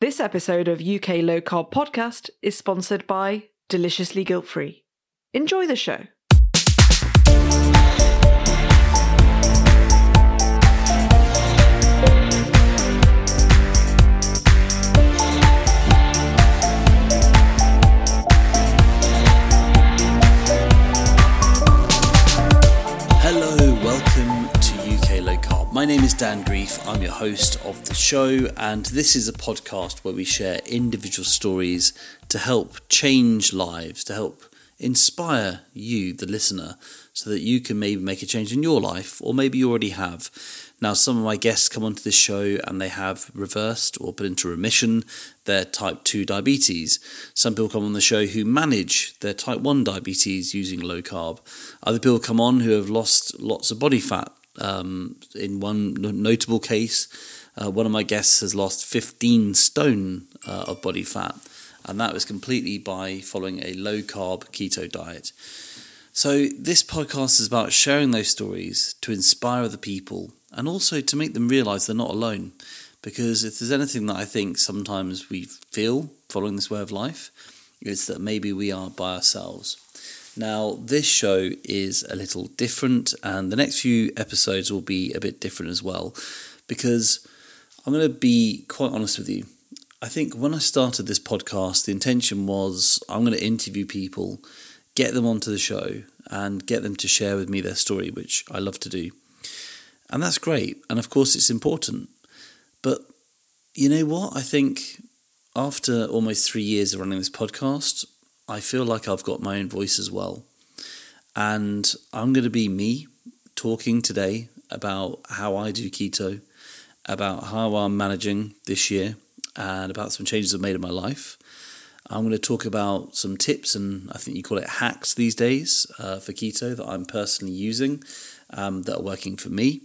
This episode of UK Low Carb Podcast is sponsored by Deliciously Guilt Free. Enjoy the show. My name is Dan Grief. I'm your host of the show, and this is a podcast where we share individual stories to help change lives, to help inspire you, the listener, so that you can maybe make a change in your life, or maybe you already have. Now, some of my guests come onto this show and they have reversed or put into remission their type 2 diabetes. Some people come on the show who manage their type 1 diabetes using low carb. Other people come on who have lost lots of body fat. Um, in one notable case, uh, one of my guests has lost 15 stone uh, of body fat, and that was completely by following a low carb keto diet. So, this podcast is about sharing those stories to inspire other people and also to make them realize they're not alone. Because if there's anything that I think sometimes we feel following this way of life, it's that maybe we are by ourselves. Now, this show is a little different, and the next few episodes will be a bit different as well. Because I'm going to be quite honest with you. I think when I started this podcast, the intention was I'm going to interview people, get them onto the show, and get them to share with me their story, which I love to do. And that's great. And of course, it's important. But you know what? I think after almost three years of running this podcast, I feel like I've got my own voice as well. And I'm going to be me talking today about how I do keto, about how I'm managing this year, and about some changes I've made in my life. I'm going to talk about some tips and I think you call it hacks these days uh, for keto that I'm personally using um, that are working for me.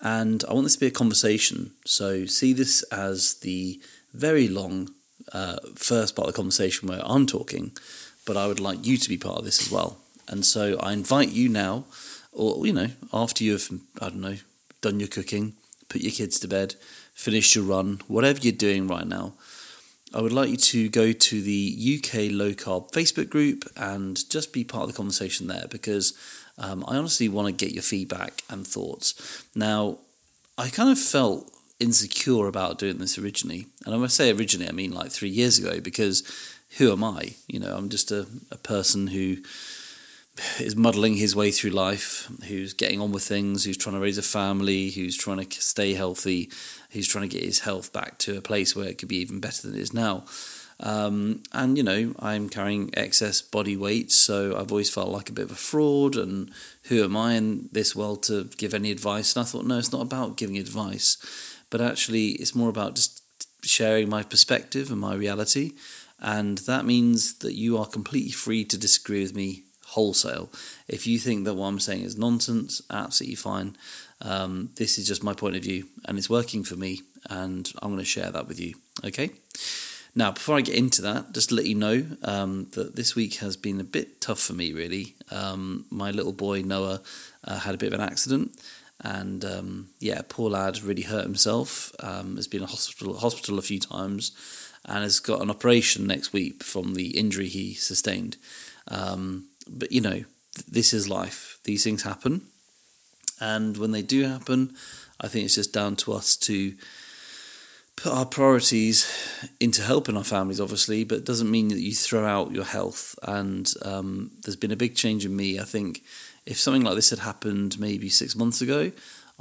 And I want this to be a conversation. So see this as the very long uh, first part of the conversation where I'm talking, but I would like you to be part of this as well. And so I invite you now, or, you know, after you've, I don't know, done your cooking, put your kids to bed, finished your run, whatever you're doing right now, I would like you to go to the UK Low Carb Facebook group and just be part of the conversation there because um, I honestly want to get your feedback and thoughts. Now, I kind of felt insecure about doing this originally. And when I say originally, I mean like three years ago because who am I? You know, I'm just a, a person who is muddling his way through life, who's getting on with things, who's trying to raise a family, who's trying to stay healthy, who's trying to get his health back to a place where it could be even better than it is now. Um, and you know, I'm carrying excess body weight, so I've always felt like a bit of a fraud. And who am I in this world to give any advice? And I thought, no, it's not about giving advice, but actually, it's more about just sharing my perspective and my reality. And that means that you are completely free to disagree with me wholesale. If you think that what I'm saying is nonsense, absolutely fine. Um, this is just my point of view, and it's working for me, and I'm going to share that with you. Okay. Now, before I get into that, just to let you know um, that this week has been a bit tough for me, really. Um, my little boy Noah uh, had a bit of an accident, and um, yeah, poor lad really hurt himself. Um, has been in hospital hospital a few times, and has got an operation next week from the injury he sustained. Um, but you know, th- this is life. These things happen, and when they do happen, I think it's just down to us to put our priorities into helping our families, obviously, but it doesn't mean that you throw out your health. And um, there's been a big change in me. I think if something like this had happened maybe six months ago,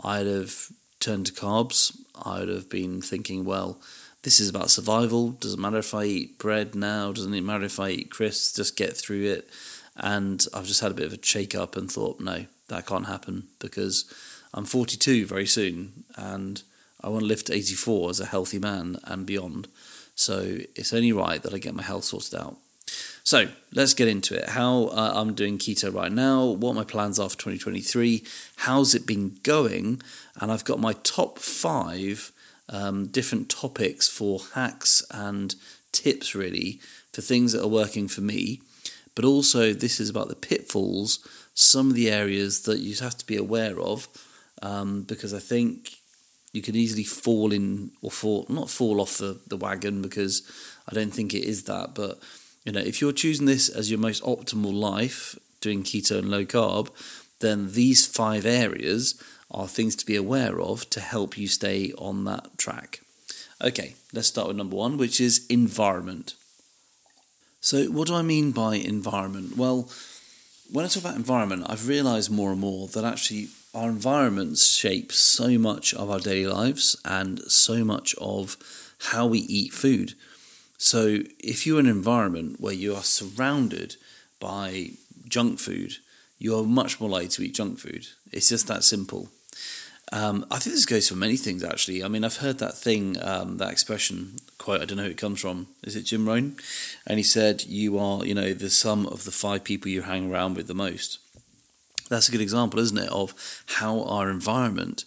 I'd have turned to carbs. I'd have been thinking, well, this is about survival. Doesn't matter if I eat bread now. Doesn't matter if I eat crisps? Just get through it. And I've just had a bit of a shake up and thought, no, that can't happen because I'm 42 very soon and I want to live to 84 as a healthy man and beyond. So it's only right that I get my health sorted out. So let's get into it. How uh, I'm doing keto right now, what my plans are for 2023, how's it been going, and I've got my top five um, different topics for hacks and tips really for things that are working for me. But also, this is about the pitfalls, some of the areas that you have to be aware of, um, because I think you can easily fall in or fall not fall off the, the wagon because I don't think it is that, but you know, if you're choosing this as your most optimal life, doing keto and low carb, then these five areas are things to be aware of to help you stay on that track. Okay, let's start with number one, which is environment. So, what do I mean by environment? Well, when I talk about environment, I've realized more and more that actually our environments shape so much of our daily lives and so much of how we eat food. So, if you're in an environment where you are surrounded by junk food, you are much more likely to eat junk food. It's just that simple. Um, I think this goes for many things, actually. I mean, I've heard that thing, um, that expression, quite, I don't know who it comes from. Is it Jim Rohn? And he said, You are, you know, the sum of the five people you hang around with the most. That's a good example, isn't it, of how our environment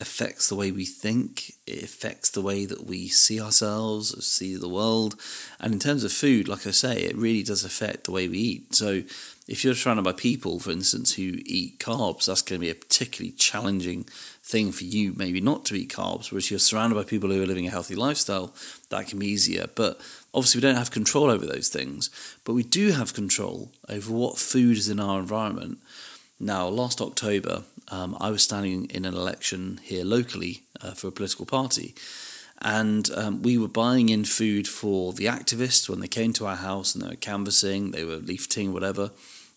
affects the way we think, it affects the way that we see ourselves, see the world. And in terms of food, like I say, it really does affect the way we eat. So if you're surrounded by people, for instance, who eat carbs, that's going to be a particularly challenging thing for you, maybe not to eat carbs. Whereas you're surrounded by people who are living a healthy lifestyle, that can be easier. But obviously, we don't have control over those things, but we do have control over what food is in our environment. Now, last October, um, I was standing in an election here locally uh, for a political party. And um, we were buying in food for the activists when they came to our house and they were canvassing, they were leafleting, whatever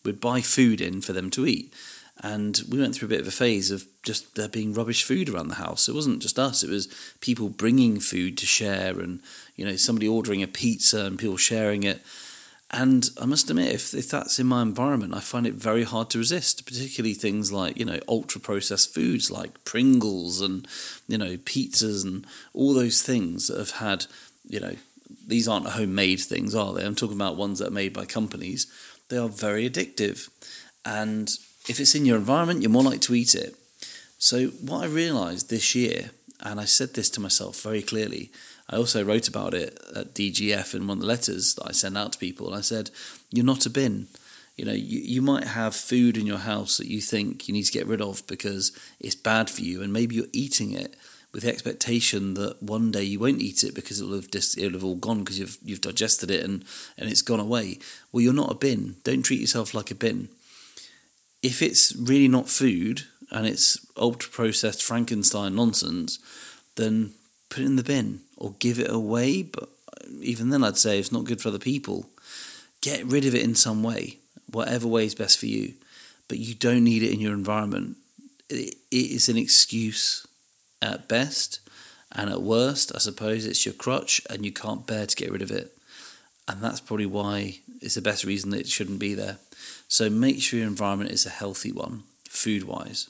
we'd buy food in for them to eat. And we went through a bit of a phase of just there being rubbish food around the house. It wasn't just us; it was people bringing food to share, and you know somebody ordering a pizza and people sharing it. And I must admit, if, if that's in my environment, I find it very hard to resist, particularly things like, you know, ultra processed foods like Pringles and, you know, pizzas and all those things that have had, you know, these aren't homemade things, are they? I'm talking about ones that are made by companies they are very addictive. And if it's in your environment, you're more likely to eat it. So, what I realized this year, and I said this to myself very clearly, I also wrote about it at DGF in one of the letters that I send out to people. I said, You're not a bin. You know, you, you might have food in your house that you think you need to get rid of because it's bad for you, and maybe you're eating it with the expectation that one day you won't eat it because it'll have just it'll have all gone because you've you've digested it and and it's gone away. Well, you're not a bin. Don't treat yourself like a bin. If it's really not food and it's ultra processed Frankenstein nonsense, then put it in the bin or give it away. But even then, I'd say it's not good for other people. Get rid of it in some way, whatever way is best for you. But you don't need it in your environment. It is an excuse at best, and at worst, I suppose it's your crutch and you can't bear to get rid of it. And that's probably why it's the best reason that it shouldn't be there. So make sure your environment is a healthy one, food wise.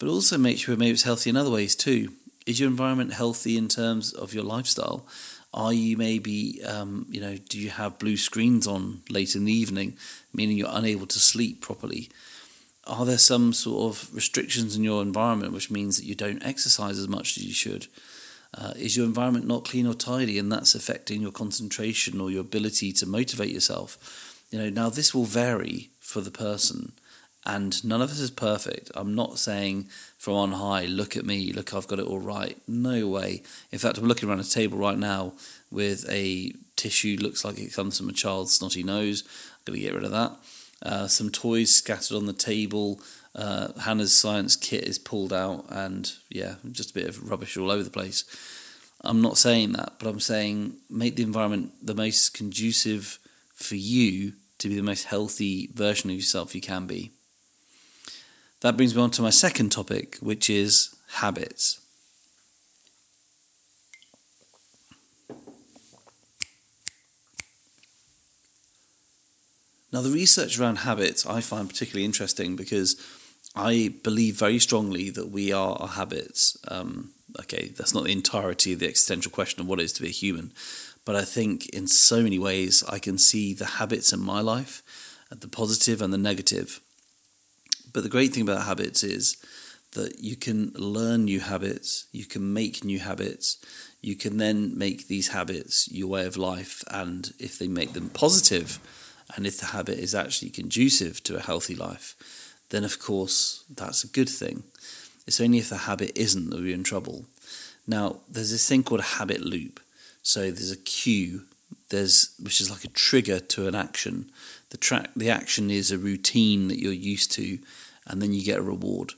But also make sure maybe it's healthy in other ways too. Is your environment healthy in terms of your lifestyle? Are you maybe, um, you know, do you have blue screens on late in the evening, meaning you're unable to sleep properly? are there some sort of restrictions in your environment which means that you don't exercise as much as you should? Uh, is your environment not clean or tidy and that's affecting your concentration or your ability to motivate yourself? You know, now this will vary for the person and none of us is perfect. I'm not saying from on high, look at me, look, I've got it all right. No way. In fact, I'm looking around a table right now with a tissue, looks like it comes from a child's snotty nose. I'm going to get rid of that. Uh, some toys scattered on the table. Uh, Hannah's science kit is pulled out, and yeah, just a bit of rubbish all over the place. I'm not saying that, but I'm saying make the environment the most conducive for you to be the most healthy version of yourself you can be. That brings me on to my second topic, which is habits. Now, the research around habits I find particularly interesting because I believe very strongly that we are our habits. Um, okay, that's not the entirety of the existential question of what it is to be a human, but I think in so many ways I can see the habits in my life, the positive and the negative. But the great thing about habits is that you can learn new habits, you can make new habits, you can then make these habits your way of life, and if they make them positive, and if the habit is actually conducive to a healthy life, then of course that's a good thing. It's only if the habit isn't that we're in trouble. Now, there's this thing called a habit loop. So there's a cue, there's which is like a trigger to an action. The track, the action is a routine that you're used to, and then you get a reward,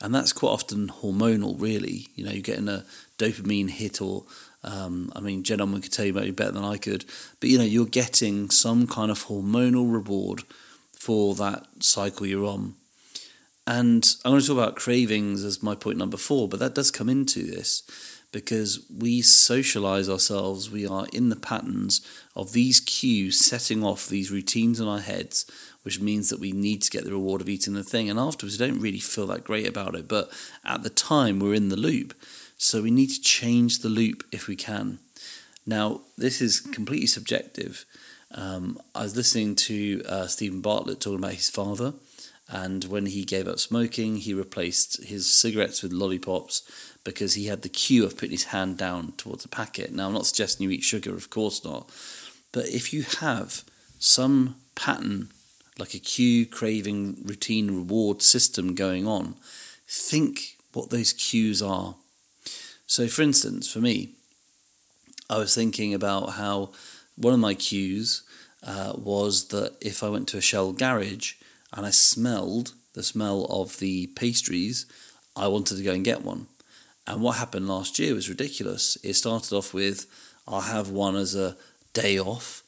and that's quite often hormonal. Really, you know, you're getting a dopamine hit, or um, I mean, Jen could tell you maybe better than I could, but you know, you're getting some kind of hormonal reward for that cycle you're on. And I'm going to talk about cravings as my point number four, but that does come into this because we socialize ourselves. We are in the patterns of these cues setting off these routines in our heads, which means that we need to get the reward of eating the thing. And afterwards, we don't really feel that great about it. But at the time, we're in the loop. So we need to change the loop if we can. Now, this is completely subjective. Um, I was listening to uh, Steven Bartlett talking about his father and when he gave up smoking, he replaced his cigarettes with lollipops because he had the cue of putting his hand down towards a packet. Now, I'm not suggesting you eat sugar, of course not. But if you have some pattern, like a cue, craving, routine, reward system going on, think what those cues are. So, for instance, for me, I was thinking about how one of my cues uh, was that if I went to a Shell garage, and I smelled the smell of the pastries, I wanted to go and get one. And what happened last year was ridiculous. It started off with, I'll have one as a day off.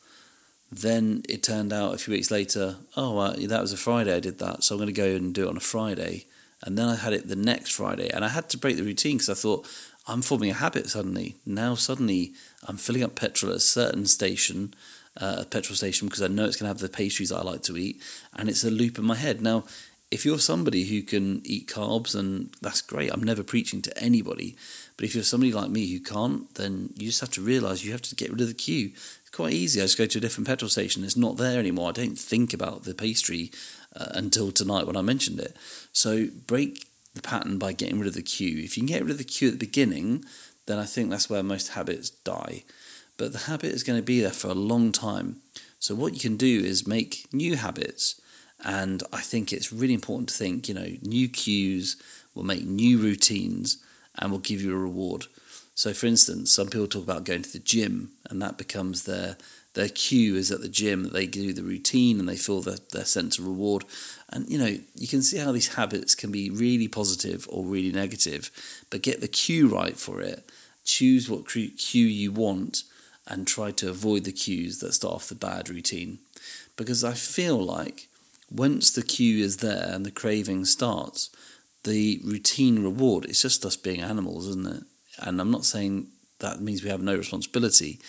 Then it turned out a few weeks later, oh, uh, that was a Friday I did that, so I'm going to go and do it on a Friday. And then I had it the next Friday, and I had to break the routine because I thought, I'm forming a habit suddenly. Now, suddenly, I'm filling up petrol at a certain station uh, a petrol station because I know it's going to have the pastries that I like to eat, and it's a loop in my head. Now, if you're somebody who can eat carbs, and that's great. I'm never preaching to anybody, but if you're somebody like me who can't, then you just have to realise you have to get rid of the cue. It's quite easy. I just go to a different petrol station. It's not there anymore. I don't think about the pastry uh, until tonight when I mentioned it. So break the pattern by getting rid of the cue. If you can get rid of the cue at the beginning, then I think that's where most habits die but the habit is going to be there for a long time. So, what you can do is make new habits. And I think it's really important to think, you know, new cues will make new routines and will give you a reward. So, for instance, some people talk about going to the gym, and that becomes their their cue is at the gym that they do the routine and they feel their, their sense of reward. And you know, you can see how these habits can be really positive or really negative, but get the cue right for it. Choose what cue you want and try to avoid the cues that start off the bad routine. Because I feel like once the cue is there and the craving starts, the routine reward is just us being animals, isn't it? And I'm not saying that means we have no responsibility,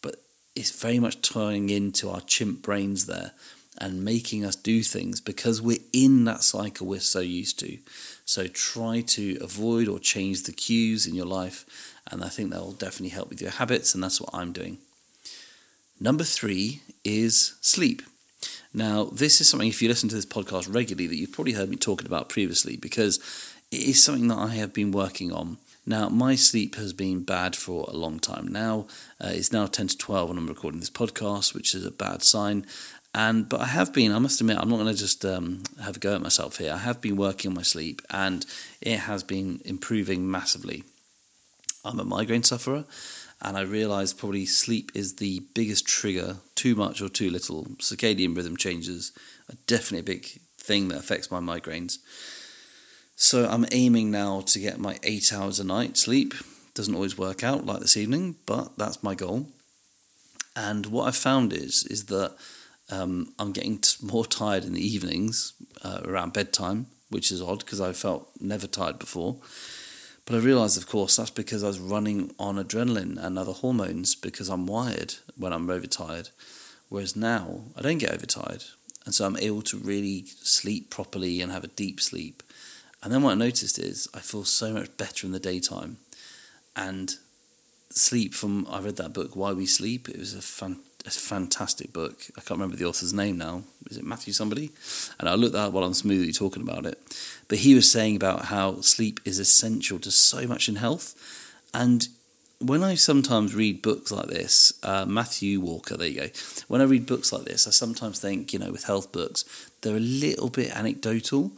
but it's very much tying into our chimp brains there and making us do things because we're in that cycle we're so used to. So try to avoid or change the cues in your life and I think that will definitely help with your habits, and that's what I'm doing. Number three is sleep. Now, this is something, if you listen to this podcast regularly, that you've probably heard me talking about previously because it is something that I have been working on. Now, my sleep has been bad for a long time now. Uh, it's now 10 to 12 when I'm recording this podcast, which is a bad sign. And but I have been, I must admit, I'm not going to just um, have a go at myself here. I have been working on my sleep, and it has been improving massively. I'm a migraine sufferer, and I realised probably sleep is the biggest trigger. Too much or too little circadian rhythm changes are definitely a big thing that affects my migraines. So I'm aiming now to get my eight hours a night sleep. Doesn't always work out like this evening, but that's my goal. And what I've found is is that um, I'm getting more tired in the evenings uh, around bedtime, which is odd because I felt never tired before. But I realised, of course, that's because I was running on adrenaline and other hormones because I'm wired when I'm overtired. Whereas now, I don't get overtired. And so I'm able to really sleep properly and have a deep sleep. And then what I noticed is I feel so much better in the daytime. And sleep from, I read that book, Why We Sleep. It was a fan, a fantastic book. I can't remember the author's name now. Is it Matthew somebody? And I looked that up while I'm smoothly talking about it. But he was saying about how sleep is essential to so much in health. And when I sometimes read books like this, uh, Matthew Walker, there you go. When I read books like this, I sometimes think, you know, with health books, they're a little bit anecdotal,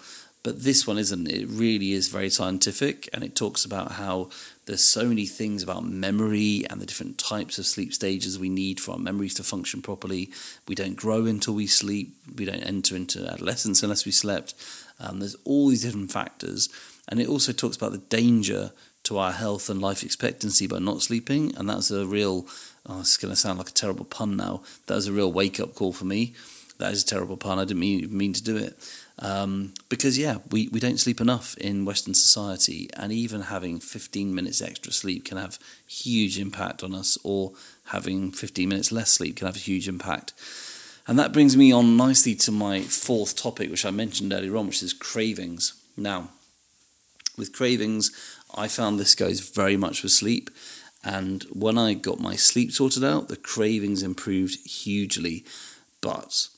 But this one isn't. It really is very scientific, and it talks about how there's so many things about memory and the different types of sleep stages we need for our memories to function properly. We don't grow until we sleep. We don't enter into adolescence unless we slept. Um, there's all these different factors, and it also talks about the danger to our health and life expectancy by not sleeping, and that's a real. Oh, it's going to sound like a terrible pun now. That was a real wake up call for me. That is a terrible pun. I didn't mean mean to do it. Um, because yeah, we, we don't sleep enough in Western society, and even having 15 minutes extra sleep can have huge impact on us, or having 15 minutes less sleep can have a huge impact. And that brings me on nicely to my fourth topic, which I mentioned earlier on, which is cravings. Now, with cravings, I found this goes very much with sleep. And when I got my sleep sorted out, the cravings improved hugely. But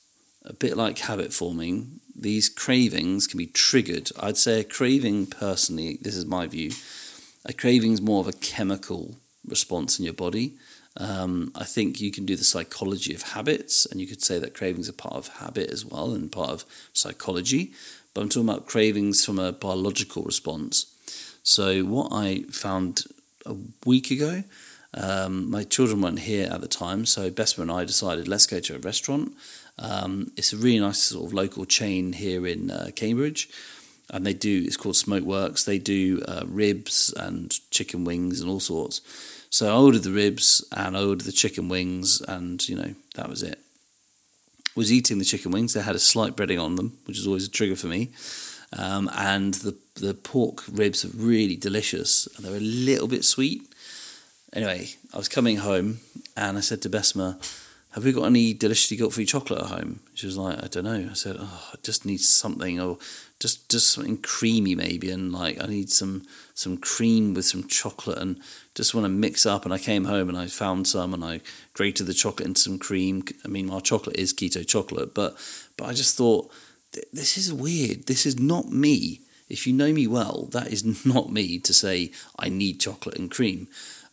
a bit like habit forming, these cravings can be triggered. I'd say a craving, personally, this is my view, a craving is more of a chemical response in your body. Um, I think you can do the psychology of habits, and you could say that cravings are part of habit as well and part of psychology. But I'm talking about cravings from a biological response. So, what I found a week ago, um, my children weren't here at the time, so Besma and I decided let's go to a restaurant. Um, it's a really nice sort of local chain here in uh, Cambridge, and they do. It's called Smokeworks. They do uh, ribs and chicken wings and all sorts. So I ordered the ribs and I ordered the chicken wings, and you know that was it. Was eating the chicken wings. They had a slight breading on them, which is always a trigger for me. Um, and the the pork ribs are really delicious, and they're a little bit sweet. Anyway, I was coming home, and I said to Besma, have we got any deliciously guilt free chocolate at home? She was like, I don't know. I said, oh, I just need something, or just just something creamy maybe, and like I need some some cream with some chocolate, and just want to mix up. And I came home and I found some, and I grated the chocolate into some cream. I mean, my chocolate is keto chocolate, but but I just thought this is weird. This is not me. If you know me well, that is not me to say I need chocolate and cream.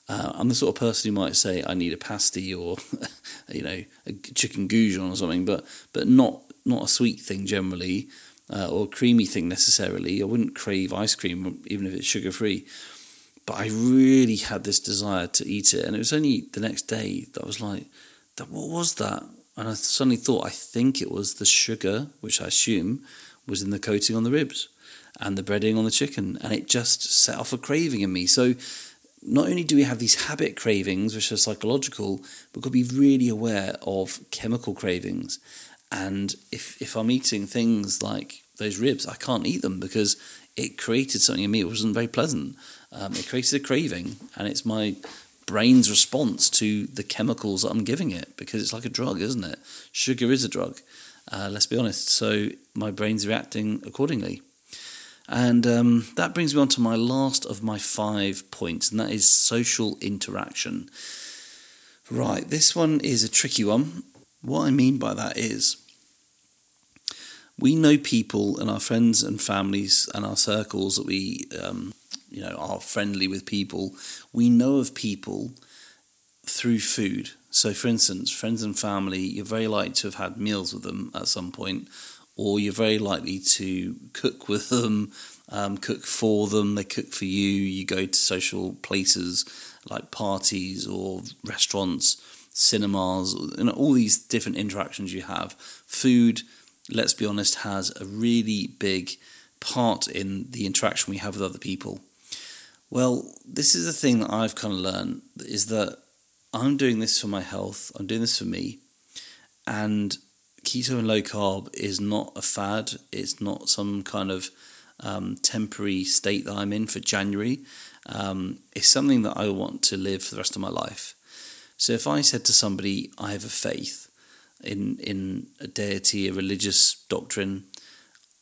Uh, I'm the sort of person who might say I need a pasty or, you know, a chicken goujon or something, but but not not a sweet thing generally, uh, or creamy thing necessarily. I wouldn't crave ice cream even if it's sugar free. But I really had this desire to eat it, and it was only the next day that I was like, "That what was that?" And I suddenly thought, I think it was the sugar, which I assume was in the coating on the ribs and the breading on the chicken, and it just set off a craving in me. So not only do we have these habit cravings, which are psychological, but we've be really aware of chemical cravings. And if, if I'm eating things like those ribs, I can't eat them because it created something in me It wasn't very pleasant. Um, it created a craving, and it's my brain's response to the chemicals that I'm giving it because it's like a drug, isn't it? Sugar is a drug, uh, let's be honest. So my brain's reacting accordingly. And um, that brings me on to my last of my five points, and that is social interaction. Right, this one is a tricky one. What I mean by that is we know people and our friends and families and our circles that we, um, you know, are friendly with people. We know of people through food. So, for instance, friends and family, you're very likely to have had meals with them at some point, or you're very likely to cook with them, um, cook for them, they cook for you. You go to social places like parties or restaurants, cinemas, and all these different interactions you have. Food, let's be honest, has a really big part in the interaction we have with other people. Well, this is the thing that I've kind of learned is that I'm doing this for my health, I'm doing this for me, and keto and low carb is not a fad. It's not some kind of um, temporary state that I'm in for January. Um, it's something that I want to live for the rest of my life. So if I said to somebody, I have a faith in in a deity, a religious doctrine,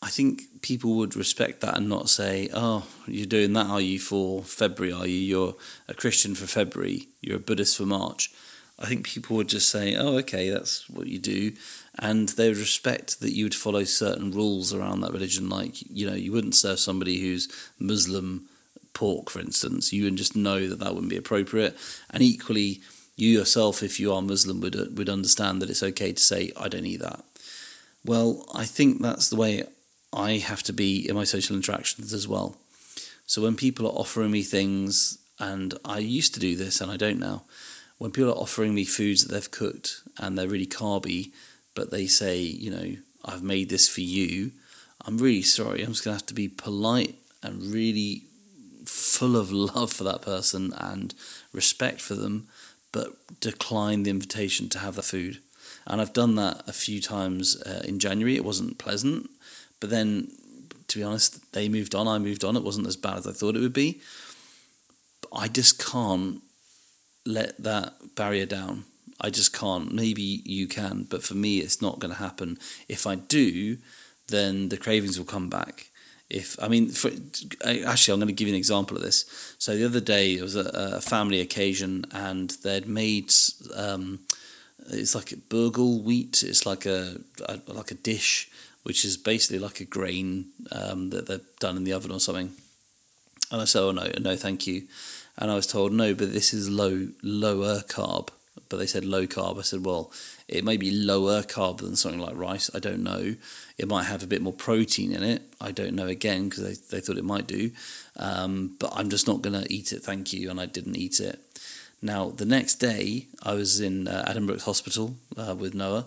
I think people would respect that and not say, "Oh, you're doing that, are you for February? Are you? You're a Christian for February. You're a Buddhist for March." I think people would just say, "Oh, okay, that's what you do," and they would respect that you would follow certain rules around that religion. Like, you know, you wouldn't serve somebody who's Muslim pork, for instance. You would just know that that wouldn't be appropriate. And equally, you yourself, if you are Muslim, would uh, would understand that it's okay to say, "I don't eat that." Well, I think that's the way I have to be in my social interactions as well. So when people are offering me things, and I used to do this and I don't now, when people are offering me foods that they've cooked and they're really carby, but they say, you know, I've made this for you, I'm really sorry. I'm just going to have to be polite and really full of love for that person and respect for them, but decline the invitation to have the food. And I've done that a few times uh, in January. It wasn't pleasant, but then, to be honest, they moved on. I moved on. It wasn't as bad as I thought it would be. But I just can't let that barrier down. I just can't. Maybe you can, but for me, it's not going to happen. If I do, then the cravings will come back. If I mean, for, actually, I'm going to give you an example of this. So the other day, it was a, a family occasion, and they'd made um, it's like a bulgur wheat. It's like a, a, like a dish, which is basically like a grain um, that they've done in the oven or something. And I said, "Oh no, no, thank you." And I was told, "No, but this is low lower carb." But they said low carb. I said, "Well, it may be lower carb than something like rice. I don't know. It might have a bit more protein in it. I don't know again because they, they thought it might do. Um, but I'm just not going to eat it, thank you. And I didn't eat it. Now, the next day, I was in uh, Addenbrooke Hospital uh, with Noah.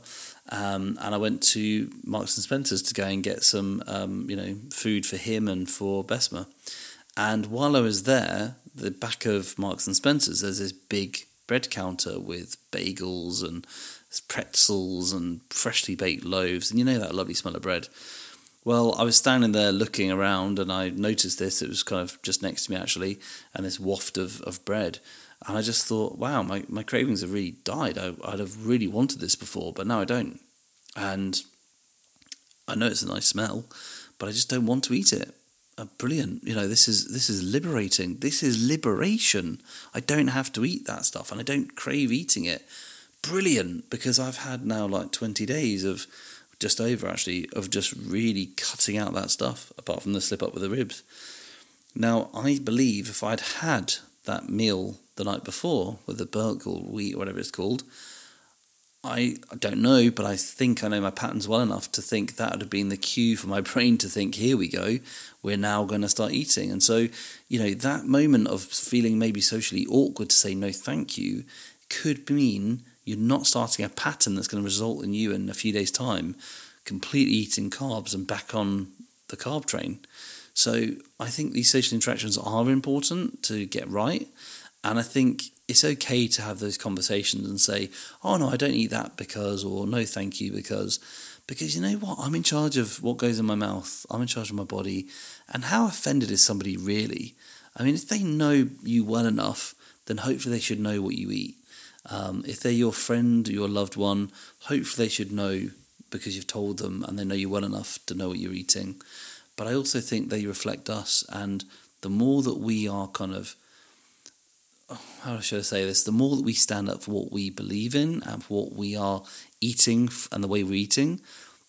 Um, and I went to Marks and Spencer's to go and get some, um, you know, food for him and for Besma. And while I was there, the back of Marks and Spencer's, there's this big bread counter with bagels and pretzels and freshly baked loaves, and you know that lovely smell of bread. Well, I was standing there looking around, and I noticed this. It was kind of just next to me actually, and this waft of, of bread. And I just thought, wow, my, my cravings have really died. I, I'd have really wanted this before, but now I don't. And I know it's a nice smell, but I just don't want to eat it. Uh, brilliant, you know. This is this is liberating. This is liberation. I don't have to eat that stuff, and I don't crave eating it brilliant because I've had now like 20 days of just over actually of just really cutting out that stuff apart from the slip up with the ribs. Now, I believe if I'd had that meal the night before with the bulgur wheat or whatever it's called, I, I don't know, but I think I know my patterns well enough to think that would have been the cue for my brain to think, here we go, we're now going to start eating. And so, you know, that moment of feeling maybe socially awkward to say no thank you could mean you're not starting a pattern that's going to result in you in a few days' time completely eating carbs and back on the carb train. So I think these social interactions are important to get right. And I think it's okay to have those conversations and say, oh no, I don't eat that because, or no, thank you because. Because you know what? I'm in charge of what goes in my mouth, I'm in charge of my body. And how offended is somebody really? I mean, if they know you well enough, then hopefully they should know what you eat. Um, if they're your friend, your loved one, hopefully they should know because you've told them and they know you well enough to know what you're eating. But I also think they reflect us, and the more that we are kind of how should I say this? The more that we stand up for what we believe in and for what we are eating and the way we're eating,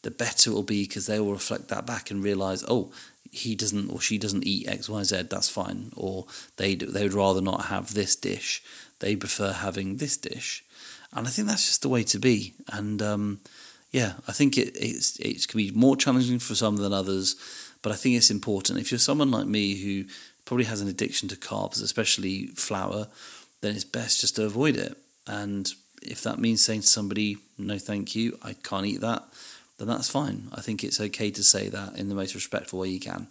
the better it will be because they will reflect that back and realize, oh, he doesn't or she doesn't eat X, Y, Z. That's fine. Or they they would rather not have this dish they prefer having this dish. And I think that's just the way to be. And um, yeah, I think it it's, it can be more challenging for some than others, but I think it's important. If you're someone like me who probably has an addiction to carbs, especially flour, then it's best just to avoid it. And if that means saying to somebody, no, thank you, I can't eat that, then that's fine. I think it's okay to say that in the most respectful way you can.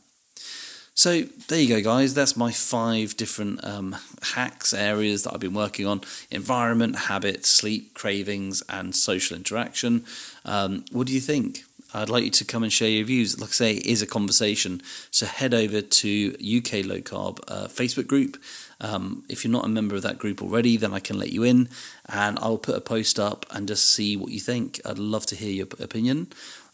So there you go, guys. That's my five different um, hacks, areas that I've been working on environment, habit, sleep, cravings, and social interaction. Um, what do you think? I'd like you to come and share your views. Like I say, it is a conversation. So head over to UK Low Carb uh, Facebook group. Um, if you're not a member of that group already, then I can let you in and I'll put a post up and just see what you think. I'd love to hear your opinion.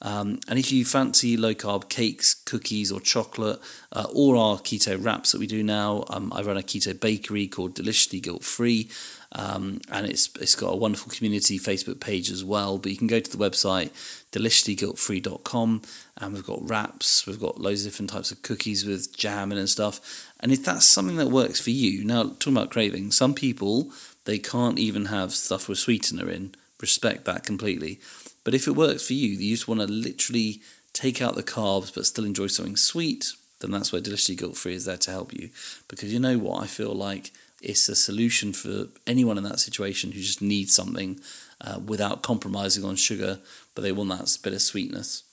Um, and if you fancy low carb cakes, cookies, or chocolate, uh, or our keto wraps that we do now, um, I run a keto bakery called Deliciously Guilt Free. Um, and it's it's got a wonderful community Facebook page as well. But you can go to the website deliciouslyguiltfree.com and we've got wraps, we've got loads of different types of cookies with jam and stuff. And if that's something that works for you, now talking about craving, some people they can't even have stuff with sweetener in. Respect that completely. But if it works for you, you just want to literally take out the carbs but still enjoy something sweet, then that's where Deliciously Guilt Free is there to help you. Because you know what? I feel like it's a solution for anyone in that situation who just needs something uh, without compromising on sugar, but they want that bit of sweetness.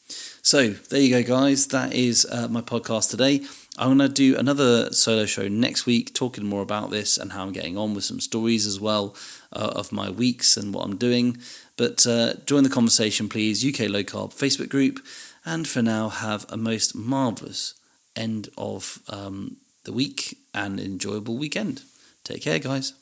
So there you go, guys. That is uh, my podcast today. I'm going to do another solo show next week, talking more about this and how I'm getting on with some stories as well uh, of my weeks and what I'm doing. But uh, join the conversation, please. UK Low Carb Facebook group. And for now, have a most marvelous end of um, the week and enjoyable weekend. Take care, guys.